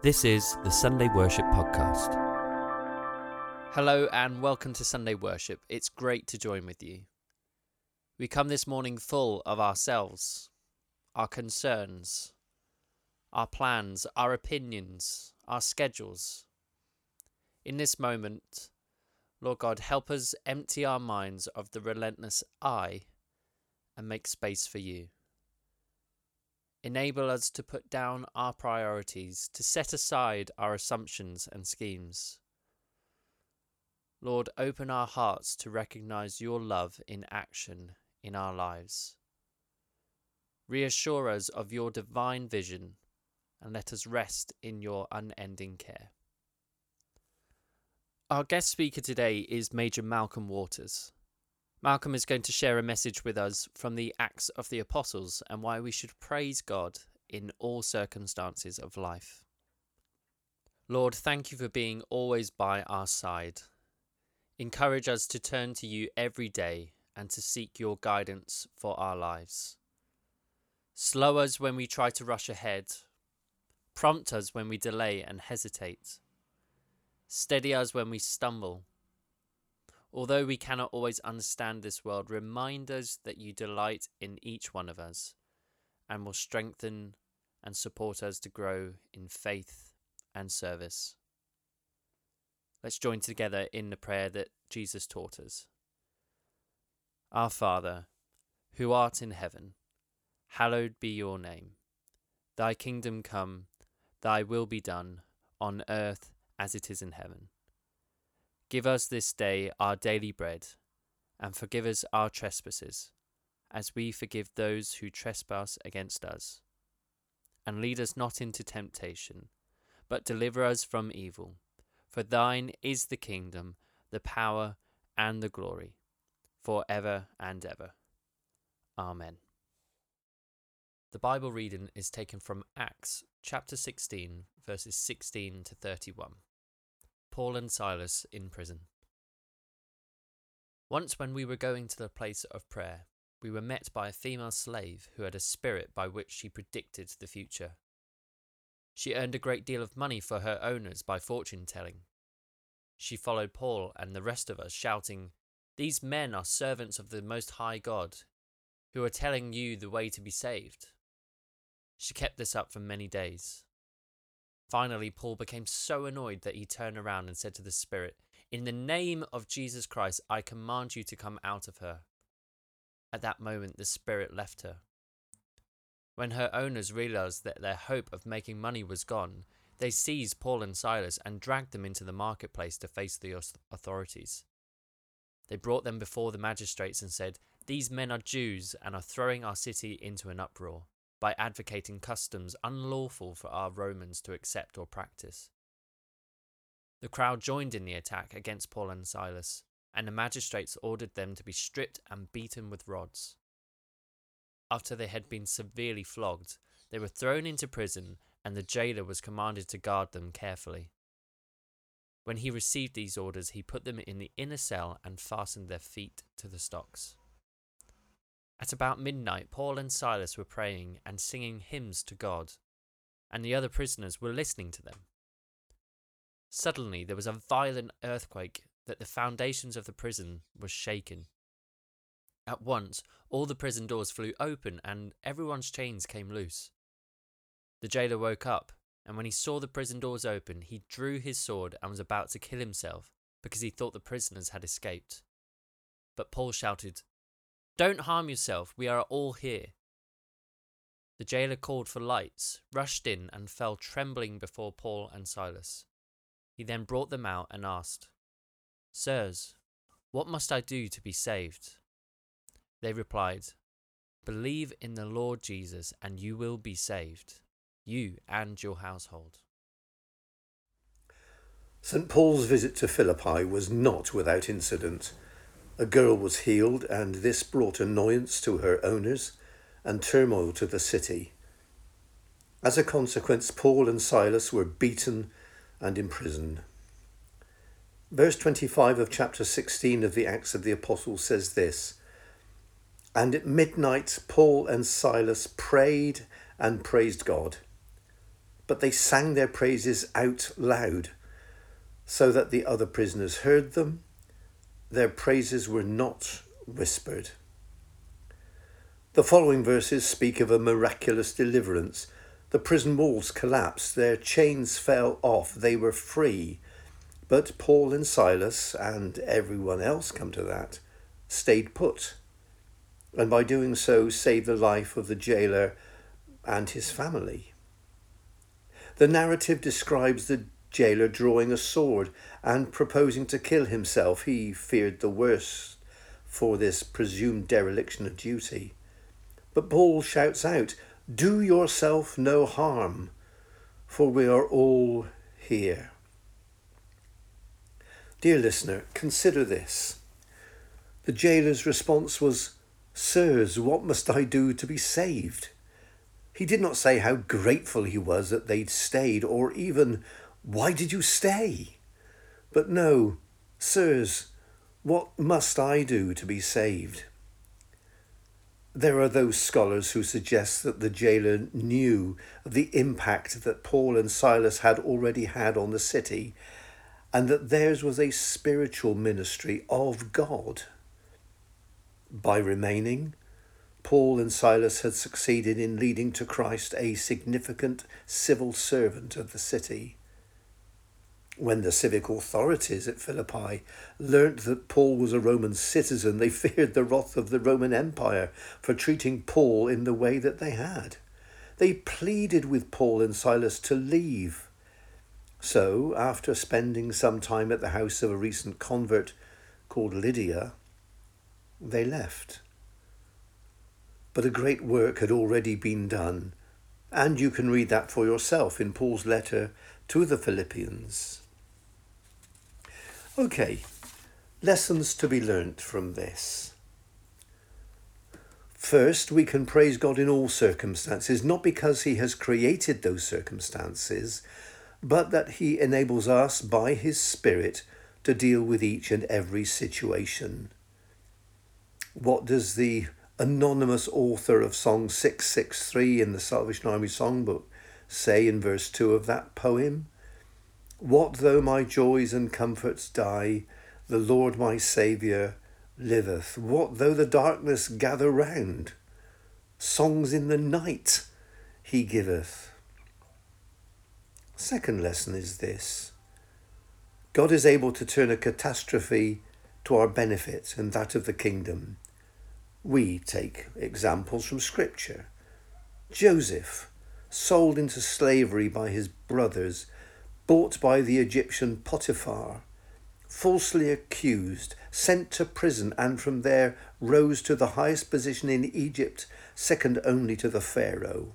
This is the Sunday Worship Podcast. Hello and welcome to Sunday Worship. It's great to join with you. We come this morning full of ourselves, our concerns, our plans, our opinions, our schedules. In this moment, Lord God, help us empty our minds of the relentless I and make space for you. Enable us to put down our priorities, to set aside our assumptions and schemes. Lord, open our hearts to recognize your love in action in our lives. Reassure us of your divine vision and let us rest in your unending care. Our guest speaker today is Major Malcolm Walters. Malcolm is going to share a message with us from the Acts of the Apostles and why we should praise God in all circumstances of life. Lord, thank you for being always by our side. Encourage us to turn to you every day and to seek your guidance for our lives. Slow us when we try to rush ahead. Prompt us when we delay and hesitate. Steady us when we stumble. Although we cannot always understand this world, remind us that you delight in each one of us and will strengthen and support us to grow in faith and service. Let's join together in the prayer that Jesus taught us. Our Father, who art in heaven, hallowed be your name. Thy kingdom come, thy will be done, on earth as it is in heaven. Give us this day our daily bread, and forgive us our trespasses, as we forgive those who trespass against us. And lead us not into temptation, but deliver us from evil. For thine is the kingdom, the power, and the glory, for ever and ever. Amen. The Bible reading is taken from Acts chapter 16, verses 16 to 31. Paul and Silas in prison. Once, when we were going to the place of prayer, we were met by a female slave who had a spirit by which she predicted the future. She earned a great deal of money for her owners by fortune telling. She followed Paul and the rest of us, shouting, These men are servants of the Most High God, who are telling you the way to be saved. She kept this up for many days. Finally, Paul became so annoyed that he turned around and said to the Spirit, In the name of Jesus Christ, I command you to come out of her. At that moment, the Spirit left her. When her owners realized that their hope of making money was gone, they seized Paul and Silas and dragged them into the marketplace to face the authorities. They brought them before the magistrates and said, These men are Jews and are throwing our city into an uproar by advocating customs unlawful for our Romans to accept or practice. The crowd joined in the attack against Paul and Silas, and the magistrates ordered them to be stripped and beaten with rods. After they had been severely flogged, they were thrown into prison, and the jailer was commanded to guard them carefully. When he received these orders, he put them in the inner cell and fastened their feet to the stocks. At about midnight, Paul and Silas were praying and singing hymns to God, and the other prisoners were listening to them. Suddenly, there was a violent earthquake that the foundations of the prison were shaken. At once, all the prison doors flew open and everyone's chains came loose. The jailer woke up, and when he saw the prison doors open, he drew his sword and was about to kill himself because he thought the prisoners had escaped. But Paul shouted, don't harm yourself, we are all here. The jailer called for lights, rushed in, and fell trembling before Paul and Silas. He then brought them out and asked, Sirs, what must I do to be saved? They replied, Believe in the Lord Jesus, and you will be saved, you and your household. St. Paul's visit to Philippi was not without incident. A girl was healed, and this brought annoyance to her owners and turmoil to the city. As a consequence, Paul and Silas were beaten and imprisoned. Verse 25 of chapter 16 of the Acts of the Apostles says this And at midnight, Paul and Silas prayed and praised God. but they sang their praises out loud, so that the other prisoners heard them. Their praises were not whispered. The following verses speak of a miraculous deliverance. The prison walls collapsed, their chains fell off, they were free. But Paul and Silas, and everyone else come to that, stayed put, and by doing so saved the life of the jailer and his family. The narrative describes the jailer drawing a sword and proposing to kill himself. He feared the worst for this presumed dereliction of duty. But Paul shouts out, Do yourself no harm, for we are all here. Dear listener, consider this. The jailer's response was, Sirs, what must I do to be saved? He did not say how grateful he was that they'd stayed, or even, Why did you stay? But no, Sirs, what must I do to be saved? There are those scholars who suggest that the jailer knew of the impact that Paul and Silas had already had on the city, and that theirs was a spiritual ministry of God. By remaining, Paul and Silas had succeeded in leading to Christ a significant civil servant of the city when the civic authorities at Philippi learnt that Paul was a Roman citizen, they feared the wrath of the Roman Empire for treating Paul in the way that they had. They pleaded with Paul and Silas to leave. So, after spending some time at the house of a recent convert called Lydia, they left. But a great work had already been done, and you can read that for yourself in Paul's letter to the Philippians. Okay, lessons to be learnt from this. First, we can praise God in all circumstances, not because He has created those circumstances, but that He enables us by His Spirit to deal with each and every situation. What does the anonymous author of Song 663 in the Salvation Army Songbook say in verse 2 of that poem? What though my joys and comforts die, the Lord my Saviour liveth. What though the darkness gather round, songs in the night he giveth. Second lesson is this God is able to turn a catastrophe to our benefit and that of the kingdom. We take examples from Scripture. Joseph, sold into slavery by his brothers, bought by the Egyptian Potiphar, falsely accused, sent to prison, and from there rose to the highest position in Egypt, second only to the Pharaoh.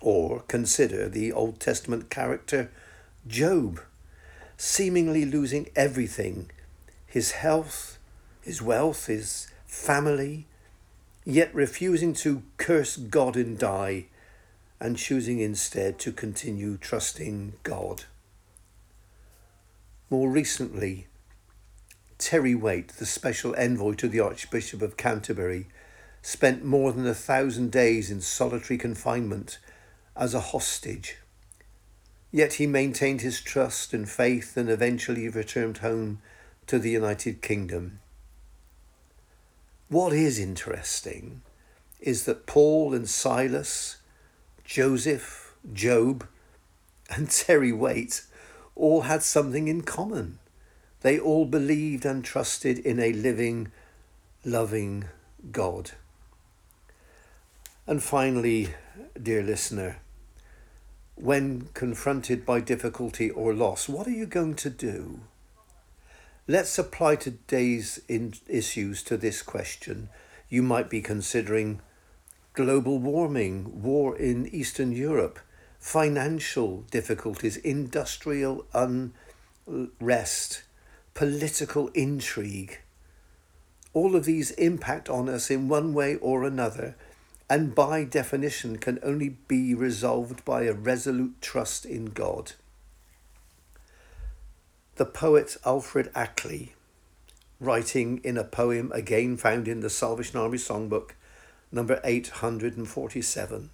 Or consider the Old Testament character Job, seemingly losing everything his health, his wealth, his family, yet refusing to curse God and die and choosing instead to continue trusting God. More recently, Terry Waite, the special envoy to the Archbishop of Canterbury, spent more than a thousand days in solitary confinement as a hostage. Yet he maintained his trust and faith and eventually returned home to the United Kingdom. What is interesting is that Paul and Silas Joseph, Job, and Terry Waite all had something in common. They all believed and trusted in a living, loving God. And finally, dear listener, when confronted by difficulty or loss, what are you going to do? Let's apply today's in- issues to this question. You might be considering global warming, war in Eastern Europe, financial difficulties, industrial unrest, political intrigue. All of these impact on us in one way or another, and by definition can only be resolved by a resolute trust in God. The poet Alfred Ackley, writing in a poem again found in the Salvation Army Songbook, number 847,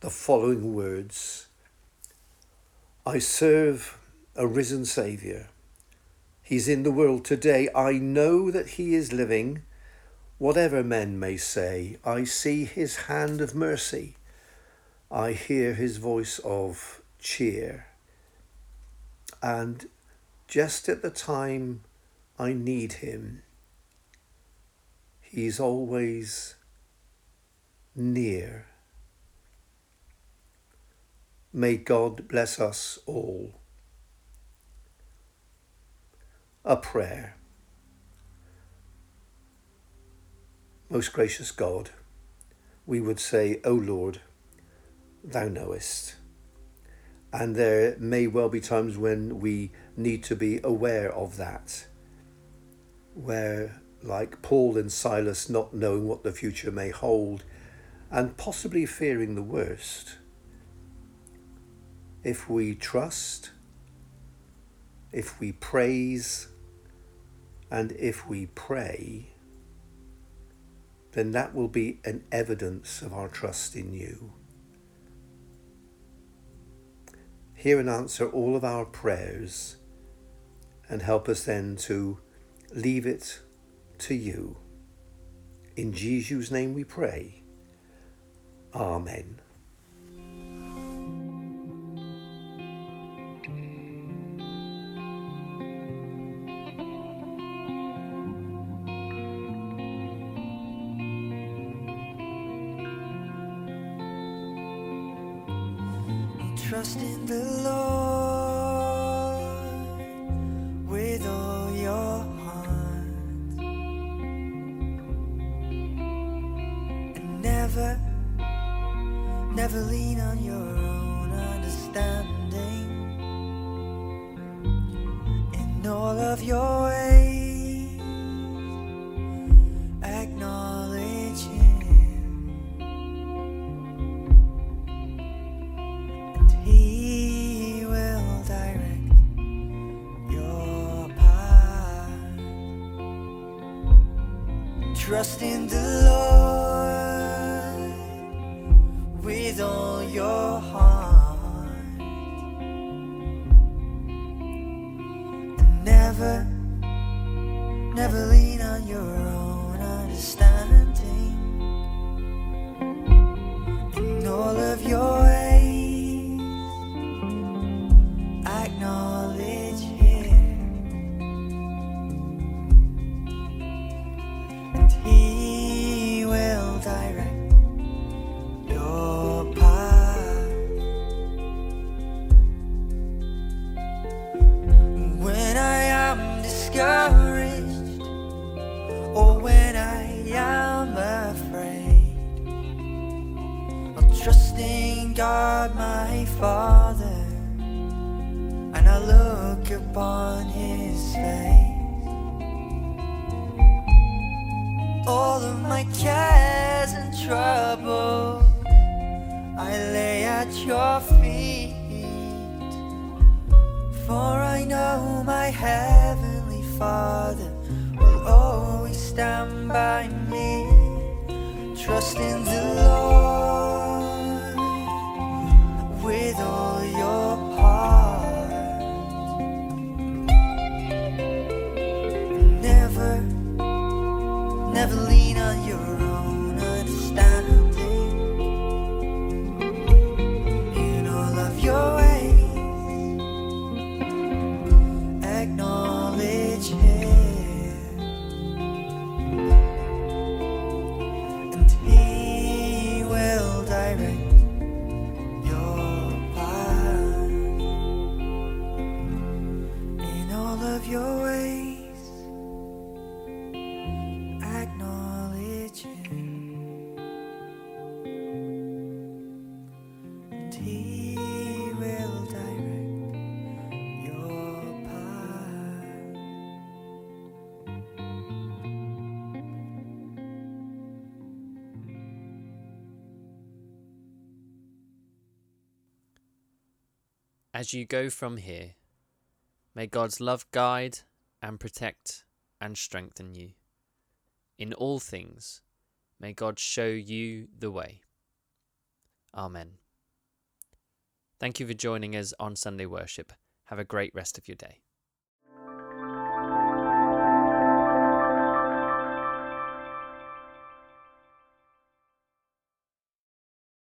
the following words I serve a risen Saviour. He's in the world today. I know that He is living. Whatever men may say, I see His hand of mercy. I hear His voice of cheer. And just at the time I need Him, He's always near. May God bless us all. A prayer. Most gracious God, we would say, O Lord, Thou knowest. And there may well be times when we need to be aware of that, where, like Paul and Silas, not knowing what the future may hold and possibly fearing the worst if we trust, if we praise, and if we pray, then that will be an evidence of our trust in you. Hear and answer all of our prayers and help us then to leave it to you. In Jesus' name we pray. Amen. Trust in the Lord with all your heart and never, never lean on your own understanding in all of your ways. Acknowledge Him. and He will direct your path. Trust in the Lord with all your heart, and never, never lean on your own understanding in all of your ways. Acknowledge Him, and He upon His face. All of my cares and troubles I lay at Your feet, for I know my Heavenly Father will always stand by me. Trust in the Lord As you go from here, may God's love guide and protect and strengthen you. In all things, may God show you the way. Amen. Thank you for joining us on Sunday worship. Have a great rest of your day.